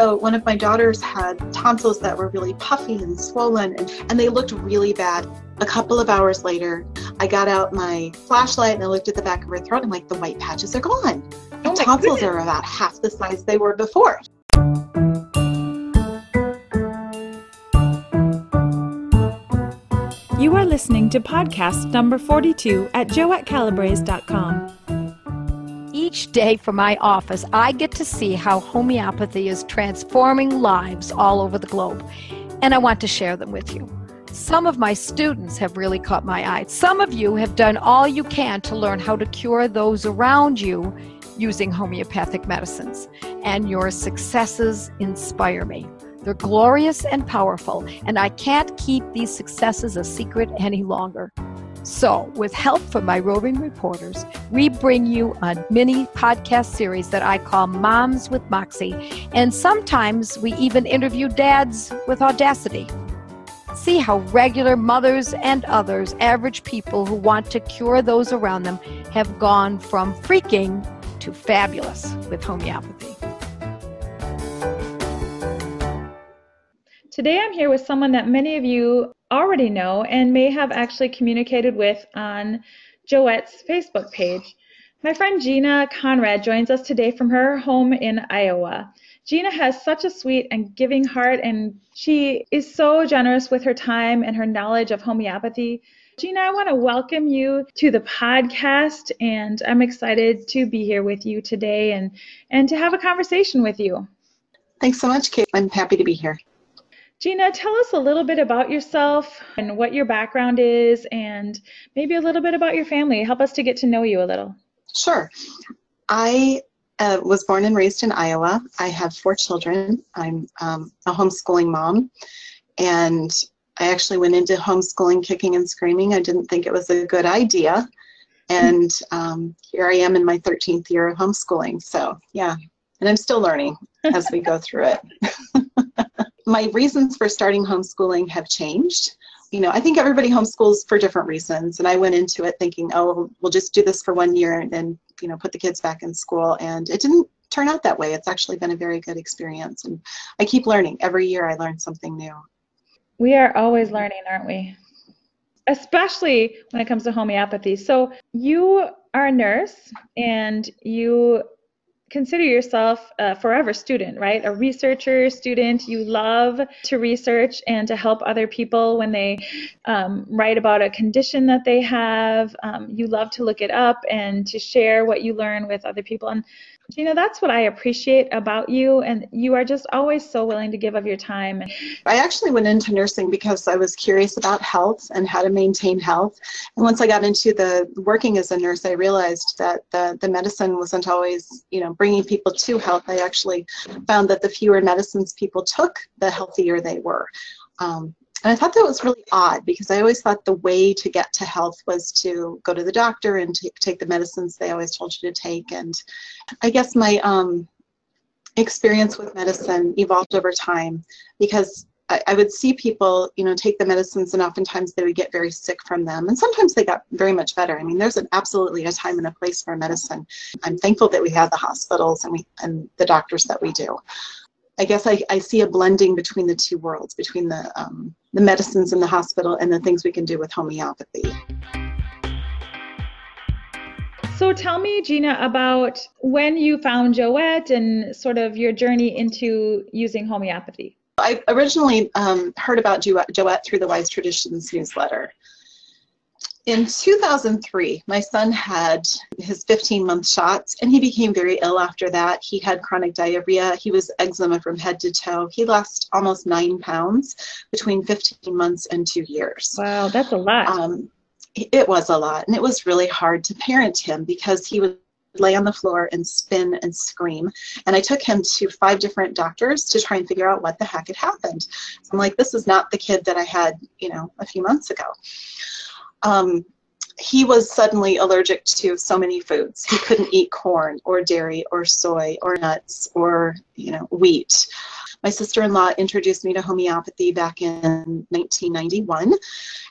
So one of my daughters had tonsils that were really puffy and swollen, and, and they looked really bad. A couple of hours later, I got out my flashlight and I looked at the back of her throat, and like the white patches are gone. Oh The tonsils are about half the size they were before. You are listening to podcast number 42 at joettecalabrese.com. Each day from my office, I get to see how homeopathy is transforming lives all over the globe, and I want to share them with you. Some of my students have really caught my eye. Some of you have done all you can to learn how to cure those around you using homeopathic medicines, and your successes inspire me. They're glorious and powerful, and I can't keep these successes a secret any longer. So, with help from my roving reporters, we bring you a mini podcast series that I call Moms with Moxie, and sometimes we even interview dads with audacity. See how regular mothers and others, average people who want to cure those around them, have gone from freaking to fabulous with homeopathy. Today I'm here with someone that many of you already know and may have actually communicated with on Joette's Facebook page. My friend Gina Conrad joins us today from her home in Iowa. Gina has such a sweet and giving heart, and she is so generous with her time and her knowledge of homeopathy. Gina, I want to welcome you to the podcast, and I'm excited to be here with you today and, and to have a conversation with you. Thanks so much, Kate. I'm happy to be here. Gina, tell us a little bit about yourself and what your background is, and maybe a little bit about your family. Help us to get to know you a little. Sure. I uh, was born and raised in Iowa. I have four children. I'm um, a homeschooling mom, and I actually went into homeschooling kicking and screaming. I didn't think it was a good idea. And um, here I am in my 13th year of homeschooling. So, yeah, and I'm still learning as we go through it. my reasons for starting homeschooling have changed. You know, I think everybody homeschools for different reasons. And I went into it thinking, oh, we'll just do this for one year and then, you know, put the kids back in school. And it didn't turn out that way. It's actually been a very good experience. And I keep learning. Every year I learn something new. We are always learning, aren't we? Especially when it comes to homeopathy. So, you are a nurse and you consider yourself a forever student, right? A researcher, student. You love to research and to help other people when they um, write about a condition that they have. Um, you love to look it up and to share what you learn with other people. And you know, that's what I appreciate about you. And you are just always so willing to give of your time. I actually went into nursing because I was curious about health and how to maintain health. And once I got into the working as a nurse, I realized that the, the medicine wasn't always, you know, bringing people to health. I actually found that the fewer medicines people took, the healthier they were. Um, and I thought that was really odd because I always thought the way to get to health was to go to the doctor and t- take the medicines they always told you to take. And I guess my um, experience with medicine evolved over time because I, I would see people, you know, take the medicines and oftentimes they would get very sick from them. And sometimes they got very much better. I mean, there's an absolutely a time and a place for medicine. I'm thankful that we have the hospitals and we and the doctors that we do. I guess I, I see a blending between the two worlds, between the um, the medicines in the hospital and the things we can do with homeopathy. So tell me, Gina, about when you found Joette and sort of your journey into using homeopathy. I originally um, heard about Jo- Joette through the Wise Traditions newsletter. In 2003, my son had his 15 month shots and he became very ill after that. He had chronic diarrhea. He was eczema from head to toe. He lost almost nine pounds between 15 months and two years. Wow, that's a lot. Um, it was a lot. And it was really hard to parent him because he would lay on the floor and spin and scream. And I took him to five different doctors to try and figure out what the heck had happened. So I'm like, this is not the kid that I had, you know, a few months ago. Um, he was suddenly allergic to so many foods. He couldn't eat corn or dairy or soy or nuts or, you know, wheat. My sister-in-law introduced me to homeopathy back in 1991,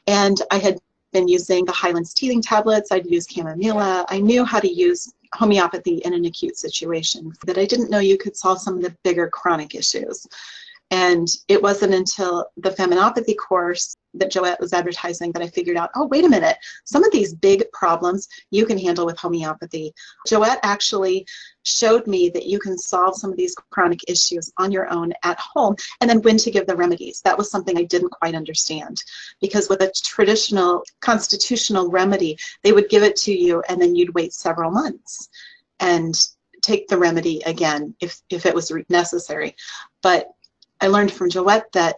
and I had been using the Hyland's teething tablets. I'd used chamomilla. I knew how to use homeopathy in an acute situation, that I didn't know you could solve some of the bigger chronic issues. And it wasn't until the feminopathy course that Joette was advertising that I figured out, oh, wait a minute, some of these big problems you can handle with homeopathy. Joette actually showed me that you can solve some of these chronic issues on your own at home and then when to give the remedies. That was something I didn't quite understand because with a traditional constitutional remedy, they would give it to you and then you'd wait several months and take the remedy again if, if it was necessary. But I learned from Joette that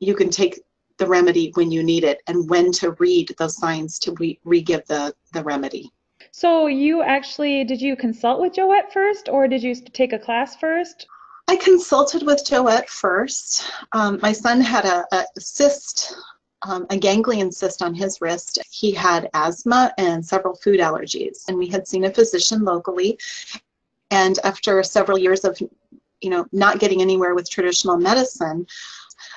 you can take the remedy when you need it and when to read those signs to re- re-give the, the remedy. So you actually, did you consult with Joette first or did you take a class first? I consulted with Joette first. Um, my son had a, a cyst, um, a ganglion cyst on his wrist. He had asthma and several food allergies, and we had seen a physician locally. And after several years of you know, not getting anywhere with traditional medicine,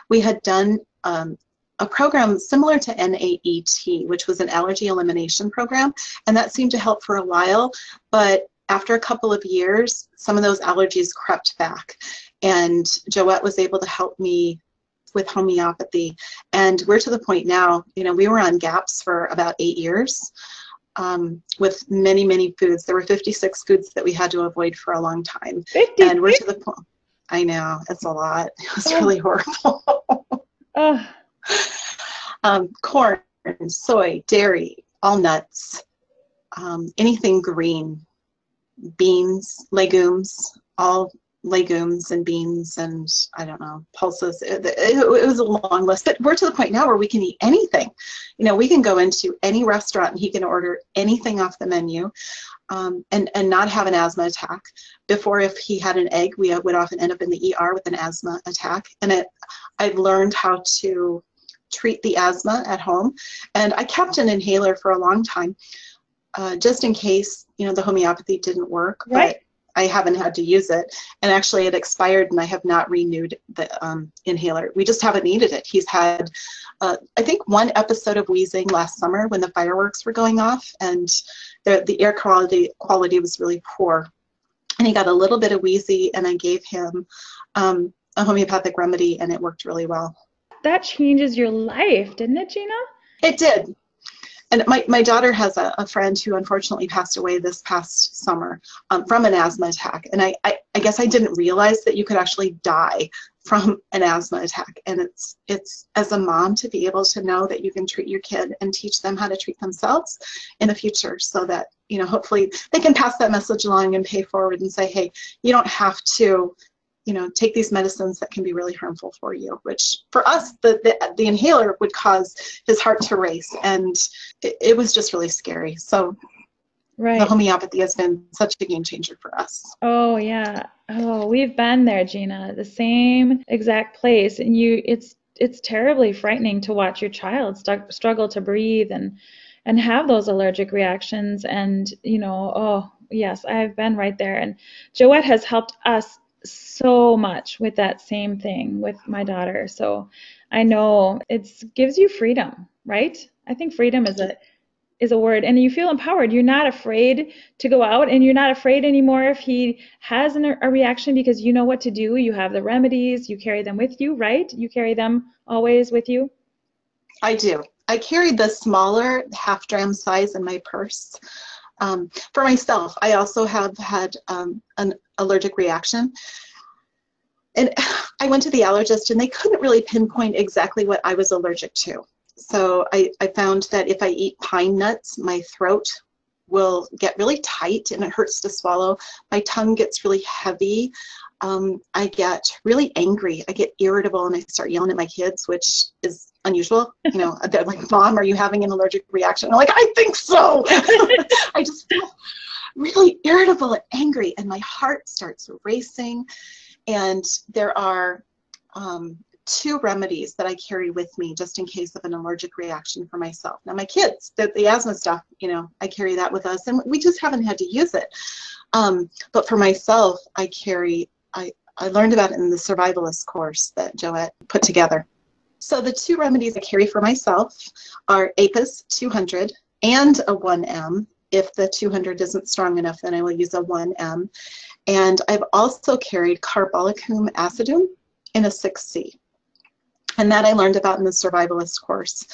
we had done um, a program similar to NAET, which was an allergy elimination program, and that seemed to help for a while. But after a couple of years, some of those allergies crept back, and Joette was able to help me with homeopathy. And we're to the point now, you know, we were on GAPS for about eight years um, with many, many foods. There were 56 foods that we had to avoid for a long time. 56? And we're to the point. I know, it's a lot. It was really horrible. oh. um, corn, soy, dairy, all nuts, um, anything green, beans, legumes, all legumes and beans and I don't know pulses. It, it, it, was a long list, but we're to the point now where we can eat anything. You know, we can go into any restaurant and he can order anything off the menu, um, and and not have an asthma attack. Before, if he had an egg, we would often end up in the ER with an asthma attack. And it, I've learned how to treat the asthma at home, and I kept an inhaler for a long time. Uh, just in case you know the homeopathy didn't work. Right. I haven't had to use it. And actually, it expired, and I have not renewed the um, inhaler. We just haven't needed it. He's had, uh, I think, one episode of wheezing last summer when the fireworks were going off, and the, the air quality quality was really poor. And he got a little bit of wheezy, and I gave him um, a homeopathic remedy, and it worked really well. That changes your life, didn't it, Gina? It did and my, my daughter has a, a friend who unfortunately passed away this past summer um, from an asthma attack. And I, I, I guess I didn't realize that you could actually die from an asthma attack. And it's, it's as a mom to be able to know that you can treat your kid and teach them how to treat themselves in the future so that, you know, hopefully they can pass that message along and pay forward and say, hey, you don't have to you know, take these medicines that can be really harmful for you, which for us, the, the, the inhaler would cause his heart to race. And it, it was just really scary. So right. the homeopathy has been such a game changer for us. Oh, yeah. Oh, we've been there, Gina, the same exact place. And you, it's, it's terribly frightening to watch your child st- struggle to breathe and, and have those allergic reactions. And, you know, oh, yes, I've been right there. And Joette has helped us so much with that same thing with my daughter. So I know it gives you freedom, right? I think freedom is a is a word and you feel empowered. You're not afraid to go out and you're not afraid anymore if he has an, a reaction because you know what to do. You have the remedies, you carry them with you, right? You carry them always with you? I do. I carry the smaller half dram size in my purse. Um, for myself, I also have had um, an allergic reaction. And I went to the allergist and they couldn't really pinpoint exactly what I was allergic to. So I, I found that if I eat pine nuts, my throat will get really tight and it hurts to swallow. My tongue gets really heavy. Um, I get really angry. I get irritable and I start yelling at my kids, which is unusual. You know, they're like, Mom, are you having an allergic reaction? I'm like, I think so. I just feel really irritable and angry, and my heart starts racing. And there are um, two remedies that I carry with me just in case of an allergic reaction for myself. Now, my kids, the, the asthma stuff, you know, I carry that with us, and we just haven't had to use it. Um, but for myself, I carry, I, I learned about it in the survivalist course that Joette put together. So the two remedies I carry for myself are APIS 200 and a 1M if the 200 isn't strong enough, then I will use a 1M. And I've also carried carbolicum acidum in a 6C. And that I learned about in the survivalist course.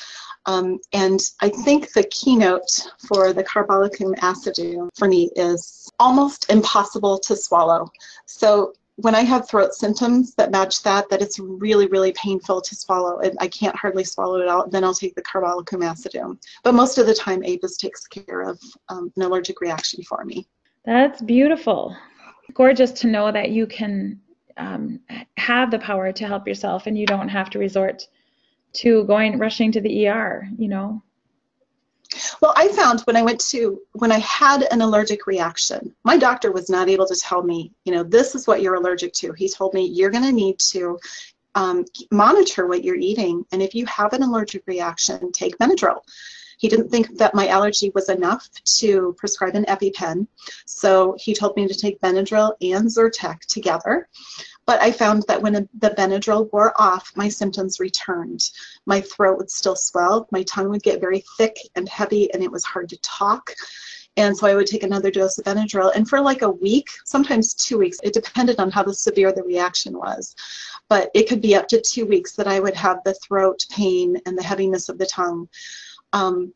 Um, and I think the keynote for the carbolicum acidum for me is almost impossible to swallow. So when I have throat symptoms that match that, that it's really, really painful to swallow and I can't hardly swallow it out, then I'll take the carbolicum acidum. But most of the time, Apis takes care of um, an allergic reaction for me. That's beautiful. Gorgeous to know that you can um, have the power to help yourself and you don't have to resort to going rushing to the ER, you know. Well, I found when I went to when I had an allergic reaction, my doctor was not able to tell me, you know, this is what you're allergic to. He told me you're going to need to um, monitor what you're eating, and if you have an allergic reaction, take Benadryl. He didn't think that my allergy was enough to prescribe an EpiPen, so he told me to take Benadryl and Zyrtec together. But I found that when the Benadryl wore off, my symptoms returned. My throat would still swell, my tongue would get very thick and heavy, and it was hard to talk. And so I would take another dose of Benadryl. And for like a week, sometimes two weeks, it depended on how severe the reaction was. But it could be up to two weeks that I would have the throat pain and the heaviness of the tongue. Um,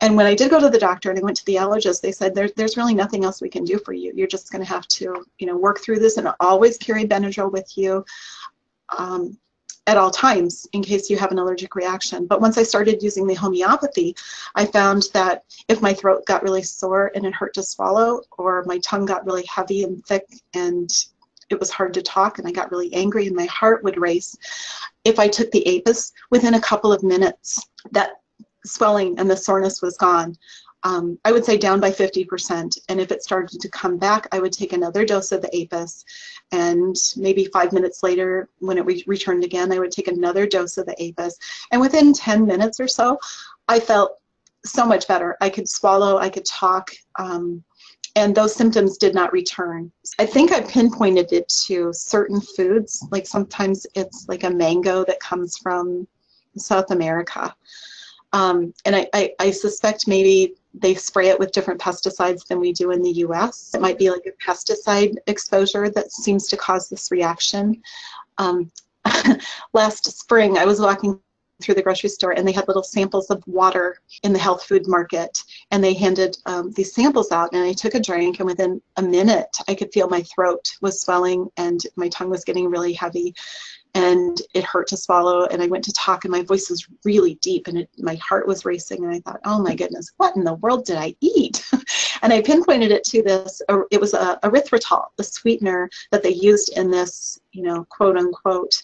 and when I did go to the doctor and I went to the allergist, they said there, there's really nothing else we can do for you. You're just going to have to, you know, work through this and always carry Benadryl with you um, at all times in case you have an allergic reaction. But once I started using the homeopathy, I found that if my throat got really sore and it hurt to swallow, or my tongue got really heavy and thick and it was hard to talk and I got really angry and my heart would race. If I took the Apis, within a couple of minutes, that swelling and the soreness was gone. Um, I would say down by 50%. And if it started to come back, I would take another dose of the APIS. And maybe five minutes later, when it re- returned again, I would take another dose of the APIS. And within 10 minutes or so, I felt so much better. I could swallow, I could talk, um, and those symptoms did not return. I think I pinpointed it to certain foods, like sometimes it's like a mango that comes from South America. Um, and I, I, I, suspect maybe they spray it with different pesticides than we do in the US. It might be like a pesticide exposure that seems to cause this reaction. Um, last spring, I was walking through the grocery store and they had little samples of water in the health food market and they handed um, these samples out and i took a drink and within a minute i could feel my throat was swelling and my tongue was getting really heavy and it hurt to swallow and i went to talk and my voice was really deep and it, my heart was racing and i thought oh my goodness what in the world did i eat? And i pinpointed it to this it was a erythritol the sweetener that they used in this you know quote unquote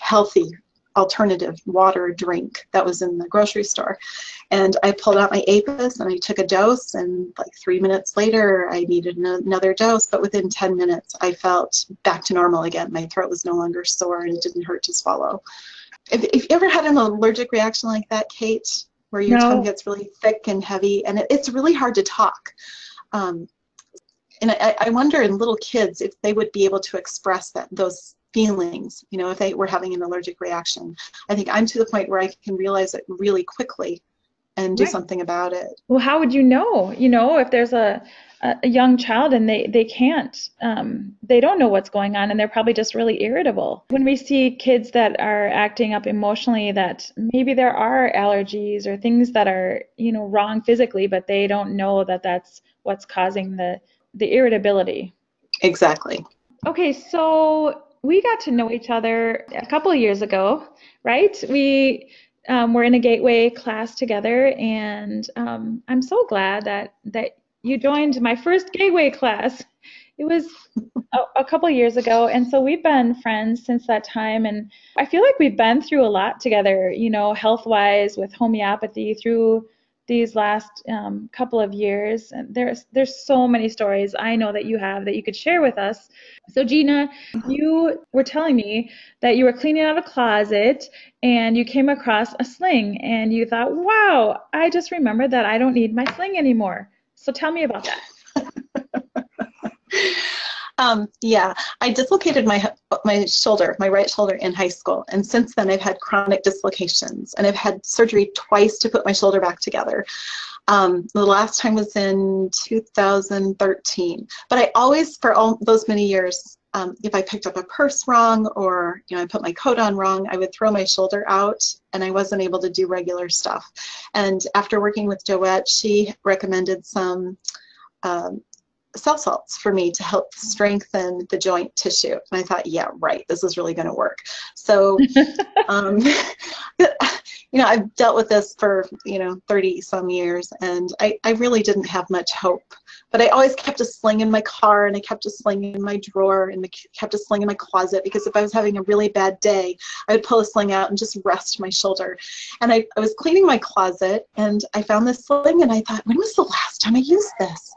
healthy alternative water drink that was in the grocery store. And I pulled out my APIS and I took a dose, and like three minutes later, I needed another dose. But within 10 minutes, I felt back to normal again. My throat was no longer sore and it didn't hurt to swallow. If, if you ever had an allergic reaction like that, Kate, where your no. tongue gets really thick and heavy, and it, it's really hard to talk. Um, and I, I wonder in little kids if they would be able to express that those feelings, you know, if they were having an allergic reaction. I think I'm to the point where I can realize it really quickly and do right. something about it. Well, how would you know? You know, if there's a a young child and they they can't um, they don't know what's going on and they're probably just really irritable when we see kids that are acting up emotionally that maybe there are allergies or things that are you know wrong physically but they don't know that that's what's causing the the irritability exactly okay so we got to know each other a couple years ago, right? We um, were in a gateway class together, and um, I'm so glad that that you joined my first gateway class. It was a, a couple years ago, and so we've been friends since that time. And I feel like we've been through a lot together, you know, health-wise with homeopathy through these last um, couple of years. And there's there's so many stories I know that you have that you could share with us. So Gina, you were telling me that you were cleaning out a closet and you came across a sling and you thought, "Wow, I just remembered that I don't need my sling anymore." So tell me about that. Um, yeah, I dislocated my my shoulder, my right shoulder in high school, and since then I've had chronic dislocations, and I've had surgery twice to put my shoulder back together. Um, the last time was in 2013, but I always, for all those many years, um, if I picked up a purse wrong or you know I put my coat on wrong, I would throw my shoulder out, and I wasn't able to do regular stuff. And after working with Joette, she recommended some um, cell salts for me to help strengthen the joint tissue. And I thought, yeah, right, this is really going to work. So, um, you know, I've dealt with this for, you know, 30 some years and I, I really didn't have much hope. But I always kept a sling in my car and I kept a sling in my drawer and I kept a sling in my closet because if I was having a really bad day, I would pull a sling out and just rest my shoulder. And I, I was cleaning my closet and I found this sling and I thought, when was the last time I used this?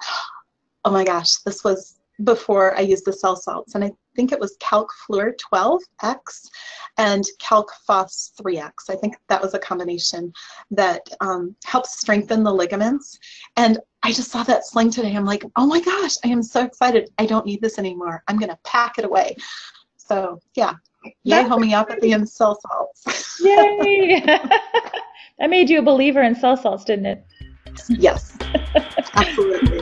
Oh my gosh, this was before I used the cell salts. And I think it was Calc Fluor 12X and Calc Phos 3X. I think that was a combination that um, helps strengthen the ligaments. And I just saw that sling today. I'm like, oh my gosh, I am so excited. I don't need this anymore. I'm going to pack it away. So, yeah. Yay, homeopathy and cell salts. Yay! that made you a believer in cell salts, didn't it? Yes, absolutely.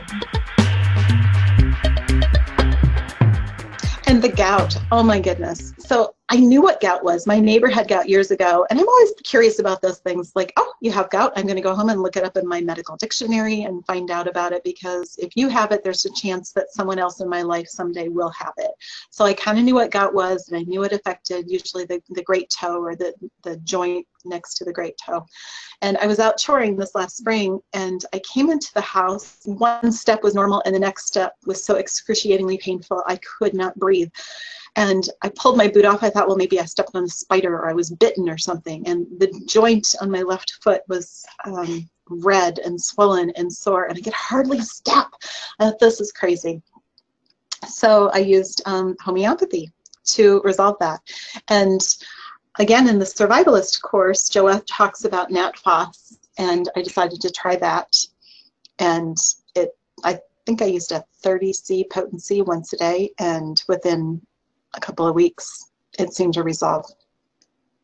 Gout, oh my goodness. So I knew what gout was. My neighbor had gout years ago, and I'm always curious about those things like, oh, you have gout. I'm going to go home and look it up in my medical dictionary and find out about it because if you have it, there's a chance that someone else in my life someday will have it. So I kind of knew what gout was, and I knew it affected usually the, the great toe or the, the joint next to the great toe. And I was out touring this last spring and I came into the house. One step was normal and the next step was so excruciatingly painful I could not breathe. And I pulled my boot off. I thought, well, maybe I stepped on a spider or I was bitten or something. And the joint on my left foot was um, red and swollen and sore, and I could hardly step. I thought, this is crazy. So I used um, homeopathy to resolve that. And again, in the survivalist course, Joette talks about Nat Phos, and I decided to try that. And it, I think I used a 30C potency once a day, and within a couple of weeks, it seemed to resolve.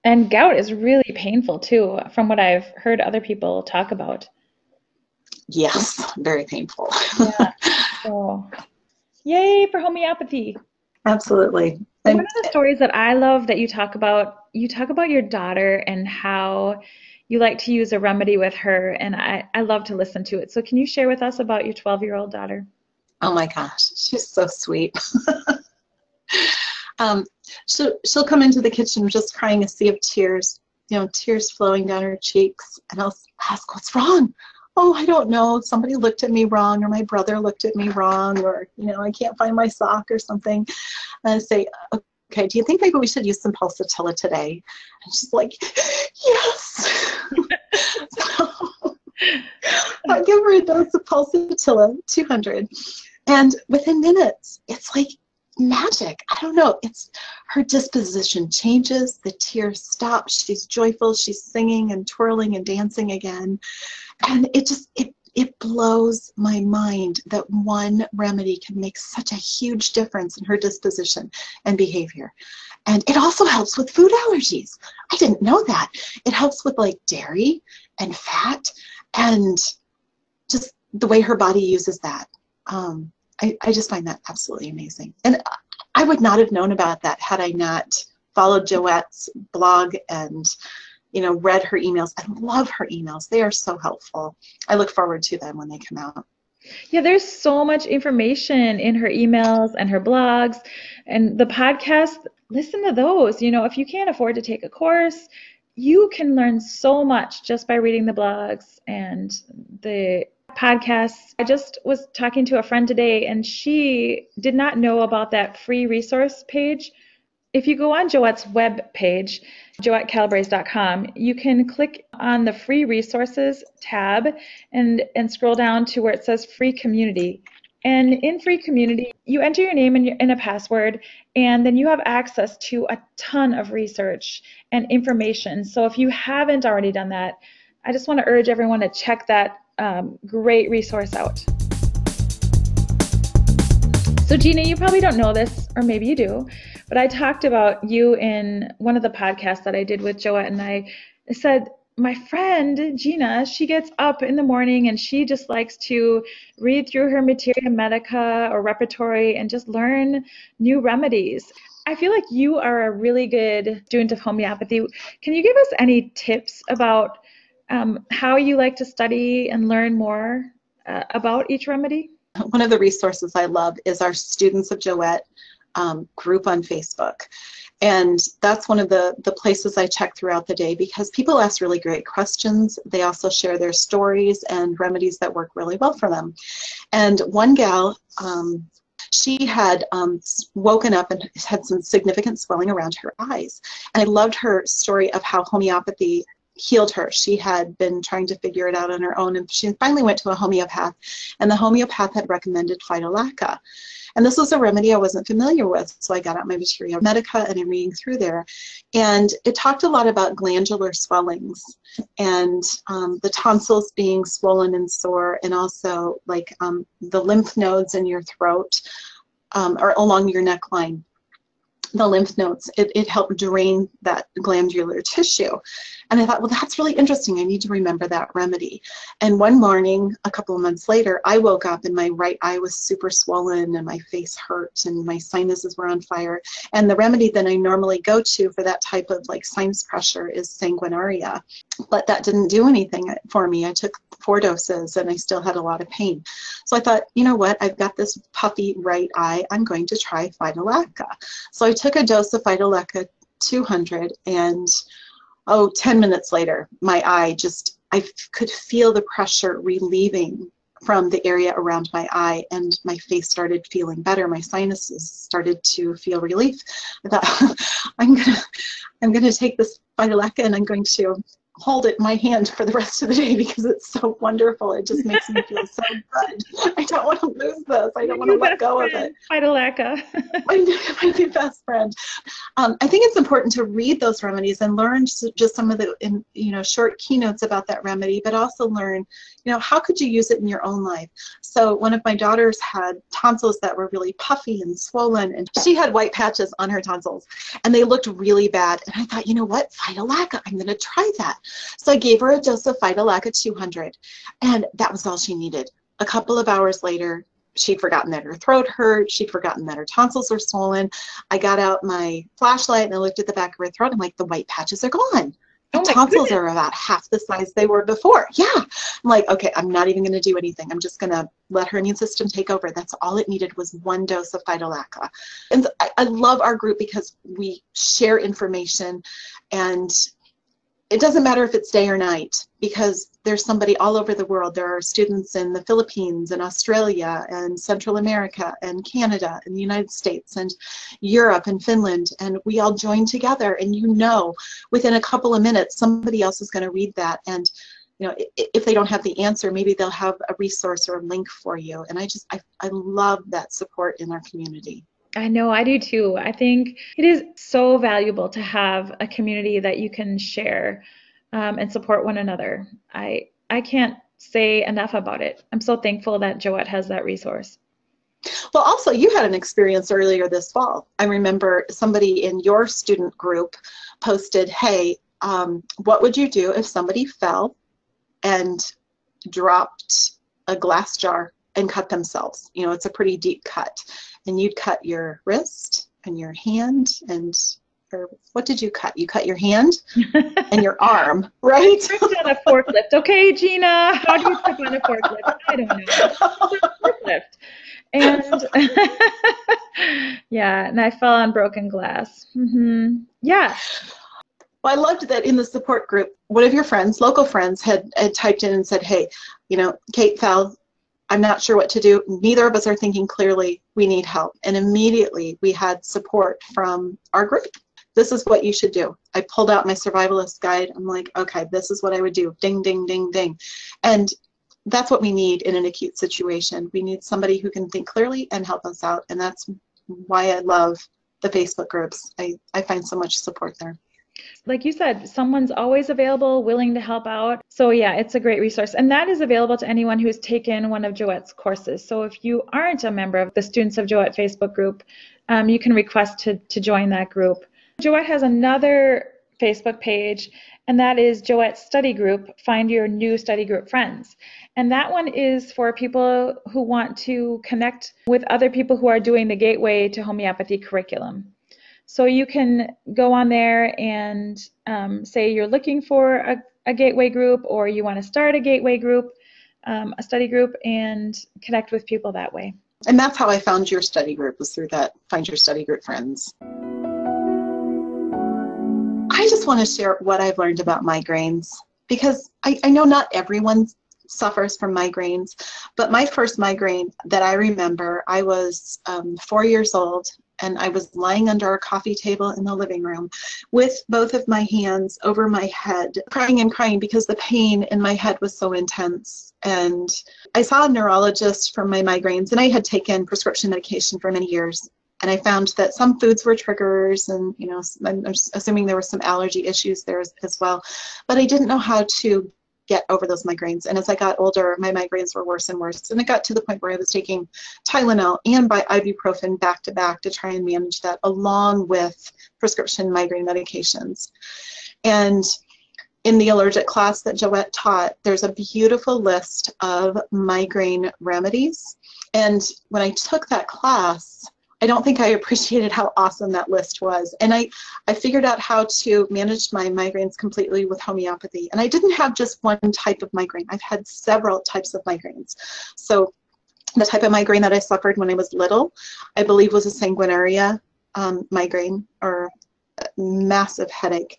And gout is really painful too, from what I've heard other people talk about. Yes, very painful. yeah. So, yay for homeopathy. Absolutely. One of the stories that I love that you talk about, you talk about your daughter and how you like to use a remedy with her, and I, I love to listen to it. So, can you share with us about your 12 year old daughter? Oh my gosh, she's so sweet. um, she'll, she'll come into the kitchen just crying a sea of tears, you know, tears flowing down her cheeks, and I'll ask, What's wrong? oh, I don't know, somebody looked at me wrong, or my brother looked at me wrong, or, you know, I can't find my sock or something. And I say, okay, do you think maybe we should use some pulsatilla today? And she's like, yes. so I give her a dose of pulsatilla, 200. And within minutes, it's like magic. I don't know. It's her disposition changes. The tears stop. She's joyful. She's singing and twirling and dancing again. And it just, it, it blows my mind that one remedy can make such a huge difference in her disposition and behavior. And it also helps with food allergies. I didn't know that. It helps with like dairy and fat and just the way her body uses that. Um, I, I just find that absolutely amazing. And I would not have known about that had I not followed Joette's blog and you know read her emails. I love her emails. They are so helpful. I look forward to them when they come out. Yeah, there's so much information in her emails and her blogs and the podcast. Listen to those. You know, if you can't afford to take a course, you can learn so much just by reading the blogs and the podcasts. I just was talking to a friend today and she did not know about that free resource page. If you go on Joette's web page, joettecalabrese.com, you can click on the free resources tab and, and scroll down to where it says free community. And in free community, you enter your name and, your, and a password, and then you have access to a ton of research and information. So if you haven't already done that, I just want to urge everyone to check that um, great resource out. So, Gina, you probably don't know this, or maybe you do, but I talked about you in one of the podcasts that I did with Joette, and I said, my friend Gina, she gets up in the morning and she just likes to read through her materia medica or repertory and just learn new remedies. I feel like you are a really good student of homeopathy. Can you give us any tips about um, how you like to study and learn more uh, about each remedy? One of the resources I love is our Students of Joette um, group on Facebook. And that's one of the, the places I check throughout the day because people ask really great questions. They also share their stories and remedies that work really well for them. And one gal, um, she had um, woken up and had some significant swelling around her eyes. And I loved her story of how homeopathy healed her. She had been trying to figure it out on her own, and she finally went to a homeopath, and the homeopath had recommended Phytolacca. And this was a remedy I wasn't familiar with, so I got out my Materia Medica and I'm reading through there. And it talked a lot about glandular swellings and um, the tonsils being swollen and sore, and also like um, the lymph nodes in your throat um, or along your neckline the lymph nodes, it, it helped drain that glandular tissue. And I thought, well, that's really interesting. I need to remember that remedy. And one morning, a couple of months later, I woke up and my right eye was super swollen and my face hurt and my sinuses were on fire. And the remedy that I normally go to for that type of like sinus pressure is sanguinaria. But that didn't do anything for me. I took four doses and I still had a lot of pain. So I thought, you know what? I've got this puffy right eye. I'm going to try Phytolacca. So I took a dose of Phytolacca 200 and oh 10 minutes later my eye just I could feel the pressure relieving from the area around my eye and my face started feeling better. My sinuses started to feel relief. I thought i'm gonna i'm gonna take this Phytolacca and i'm going to hold it in my hand for the rest of the day because it's so wonderful. It just makes me feel so good. I don't want to lose this. I don't want to let go friend, of it. Phytolacca. my, my new best friend. Um, I think it's important to read those remedies and learn just some of the in, you know short keynotes about that remedy, but also learn you know how could you use it in your own life. So one of my daughters had tonsils that were really puffy and swollen, and she had white patches on her tonsils, and they looked really bad. And I thought, you know what, Phytolacca, I'm going to try that. So I gave her a dose of Phytolacca 200, and that was all she needed. A couple of hours later, she'd forgotten that her throat hurt. She'd forgotten that her tonsils were swollen. I got out my flashlight and I looked at the back of her throat. I'm like, the white patches are gone. Oh the oh tonsils goodness. are about half the size they were before. Yeah. I'm like, okay, I'm not even going to do anything. I'm just going to let her immune system take over. That's all it needed was one dose of Phytolacca. And I, I love our group because we share information and it doesn't matter if it's day or night because there's somebody all over the world. There are students in the Philippines and Australia and Central America and Canada and the United States and Europe and Finland and we all join together and you know within a couple of minutes somebody else is going to read that and you know if they don't have the answer maybe they'll have a resource or a link for you and I just I, I love that support in our community. I know, I do too. I think it is so valuable to have a community that you can share um, and support one another. I I can't say enough about it. I'm so thankful that Joette has that resource. Well, also, you had an experience earlier this fall. I remember somebody in your student group posted, Hey, um, what would you do if somebody fell and dropped a glass jar and cut themselves? You know, it's a pretty deep cut and you'd cut your wrist and your hand and or what did you cut? You cut your hand and your arm, right? on a forklift. Okay, Gina, how do you trip on a forklift? I don't know. forklift. And yeah, and I fell on broken glass. Mm-hmm. Yeah. Well, I loved that in the support group, one of your friends, local friends, had, had typed in and said, hey, you know, Kate fell, I'm not sure what to do. Neither of us are thinking clearly. We need help. And immediately we had support from our group. This is what you should do. I pulled out my survivalist guide. I'm like, okay, this is what I would do. Ding, ding, ding, ding. And that's what we need in an acute situation. We need somebody who can think clearly and help us out. And that's why I love the Facebook groups. I, I find so much support there. Like you said, someone's always available, willing to help out. So, yeah, it's a great resource. And that is available to anyone who's taken one of Joette's courses. So, if you aren't a member of the Students of Joette Facebook group, um, you can request to, to join that group. Joette has another Facebook page, and that is Joette Study Group Find Your New Study Group Friends. And that one is for people who want to connect with other people who are doing the Gateway to Homeopathy curriculum. So you can go on there and um, say you're looking for a, a, gateway group or you want to start a gateway group, um, a study group, and connect with people that way. And that's how I found your study group was through that Find Your Study Group Friends. I just want to share what I've learned about migraines because I, I know not everyone suffers from migraines, but my first migraine that I remember, I was um, four years old and I was lying under a coffee table in the living room with both of my hands over my head, crying and crying because the pain in my head was so intense. And I saw a neurologist for my migraines, and I had taken prescription medication for many years. And I found that some foods were triggers, and you know, I'm assuming there were some allergy issues there as, as well. But I didn't know how to get over those migraines. And as I got older, my migraines were worse and worse. And it got to the point where I was taking Tylenol and by ibuprofen back to back to try and manage that, along with prescription migraine medications. And in the allergic class that Joette taught, there's a beautiful list of migraine remedies. And when I took that class, I don't think I appreciated how awesome that list was. And I, I figured out how to manage my migraines completely with homeopathy. And I didn't have just one type of migraine. I've had several types of migraines. So the type of migraine that I suffered when I was little, I believe was a sanguinaria um, migraine or massive headache.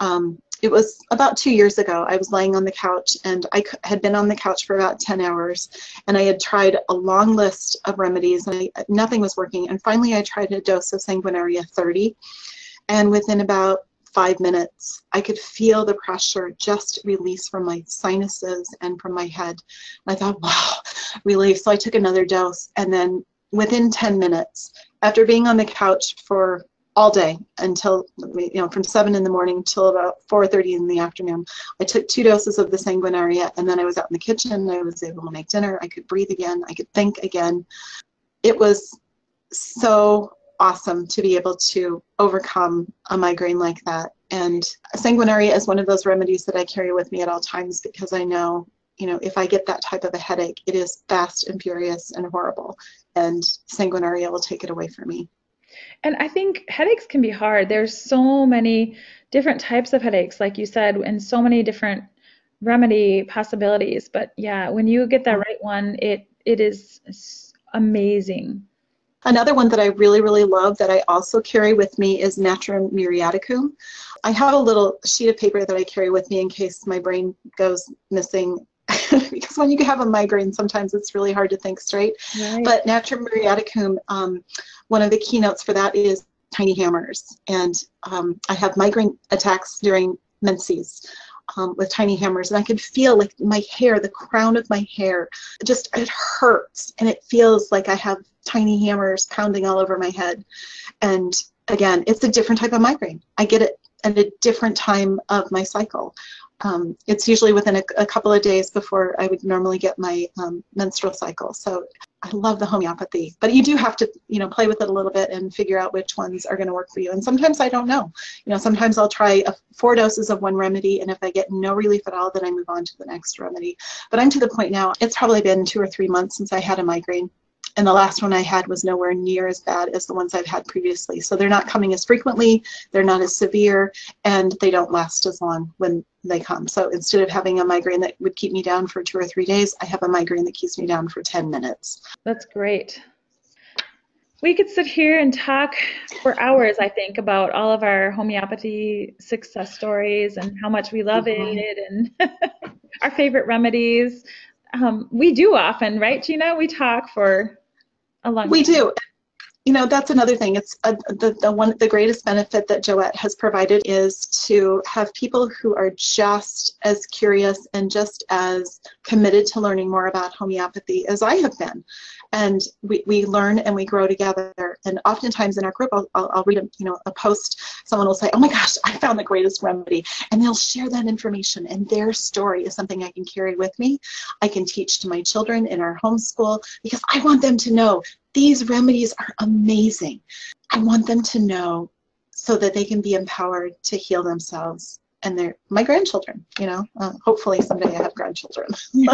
Um, it was about two years ago. I was laying on the couch and I had been on the couch for about 10 hours and I had tried a long list of remedies and I, nothing was working. And finally, I tried a dose of Sanguinaria 30. And within about five minutes, I could feel the pressure just release from my sinuses and from my head. And I thought, wow, relief. So I took another dose. And then within 10 minutes, after being on the couch for all day until you know from 7 in the morning till about 4.30 in the afternoon. I took two doses of the sanguinaria and then i was out in the kitchen. I was able to make dinner. I could breathe again. I could think again. It was so awesome to be able to overcome a migraine like that. And sanguinaria is one of those remedies that i carry with me at all times because i know you know if i get that type of a headache it is fast and furious and horrible. And sanguinaria will take it away from me and I think headaches can be hard. There's so many different types of headaches, like you said, and so many different remedy possibilities. But yeah, when you get that right one, it it is amazing. Another one that I really, really love that I also carry with me is Natrum muriaticum. I have a little sheet of paper that I carry with me in case my brain goes missing because when you have a migraine, sometimes it's really hard to think straight. Right. But Natrum muriaticum, um, one of the keynotes for that is tiny hammers. And um, I have migraine attacks during menses. Um, with tiny hammers and I could feel like my hair, the crown of my hair, just it hurts and it feels like I have tiny hammers pounding all over my head. And again, it's a different type of migraine. I get it at a different time of my cycle. Um, it's usually within a, a, couple of days before I would normally get my um, menstrual cycle. So I love the homeopathy, but you do have to, you know, play with it a little bit and figure out which ones are going to work for you. And sometimes I don't know. You know, sometimes I'll try a, four doses of one remedy, and if I get no relief at all, then I move on to the next remedy. But I'm to the point now. It's probably been two or three months since I had a migraine and the last one I had was nowhere near as bad as the ones I've had previously. So they're not coming as frequently, they're not as severe, and they don't last as long when they come. So instead of having a migraine that would keep me down for two or three days, I have a migraine that keeps me down for 10 minutes. That's great. We could sit here and talk for hours, I think, about all of our homeopathy success stories and how much we love mm-hmm. it and our favorite remedies. Um, we do often, right, Gina? We talk for a long we do. you know that's another thing. It's a, the, the one the greatest benefit that joette has provided is to have people who are just as curious and just as committed to learning more about homeopathy as i have been and we, we learn and we grow together. And oftentimes in our group, I'll, I'll, I'll read a, you know, a post, someone will say, oh my gosh, I found the greatest remedy. And they'll share that information and their story is something I can carry with me. I can teach to my children in our homeschool because I want them to know these remedies are amazing. I want them to know so that they can be empowered to heal themselves and their my grandchildren. You know, uh, hopefully someday I have grandchildren.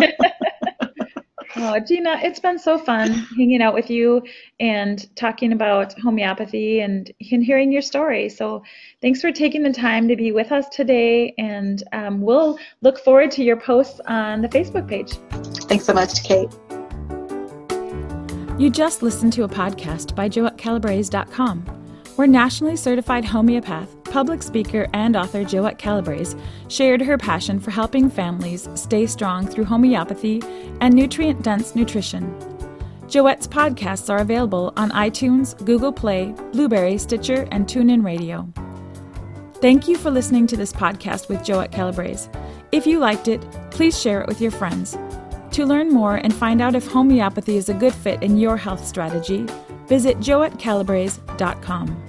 Oh, Gina, it's been so fun hanging out with you and talking about homeopathy and, and hearing your story. So, thanks for taking the time to be with us today, and um, we'll look forward to your posts on the Facebook page. Thanks so much, Kate. You just listened to a podcast by JoetteCalabrese.com, where nationally certified homeopath, public speaker, and author Joette Calabrese shared her passion for helping families stay strong through homeopathy and nutrient dense nutrition. Joette's podcasts are available on iTunes, Google Play, Blubrry, Stitcher, and TuneIn Radio. Thank you for listening to this podcast with Joette Calabrese. If you liked it, please share it with your friends. To learn more and find out if homeopathy is a good fit in your health strategy, visit joettecalabrese.com.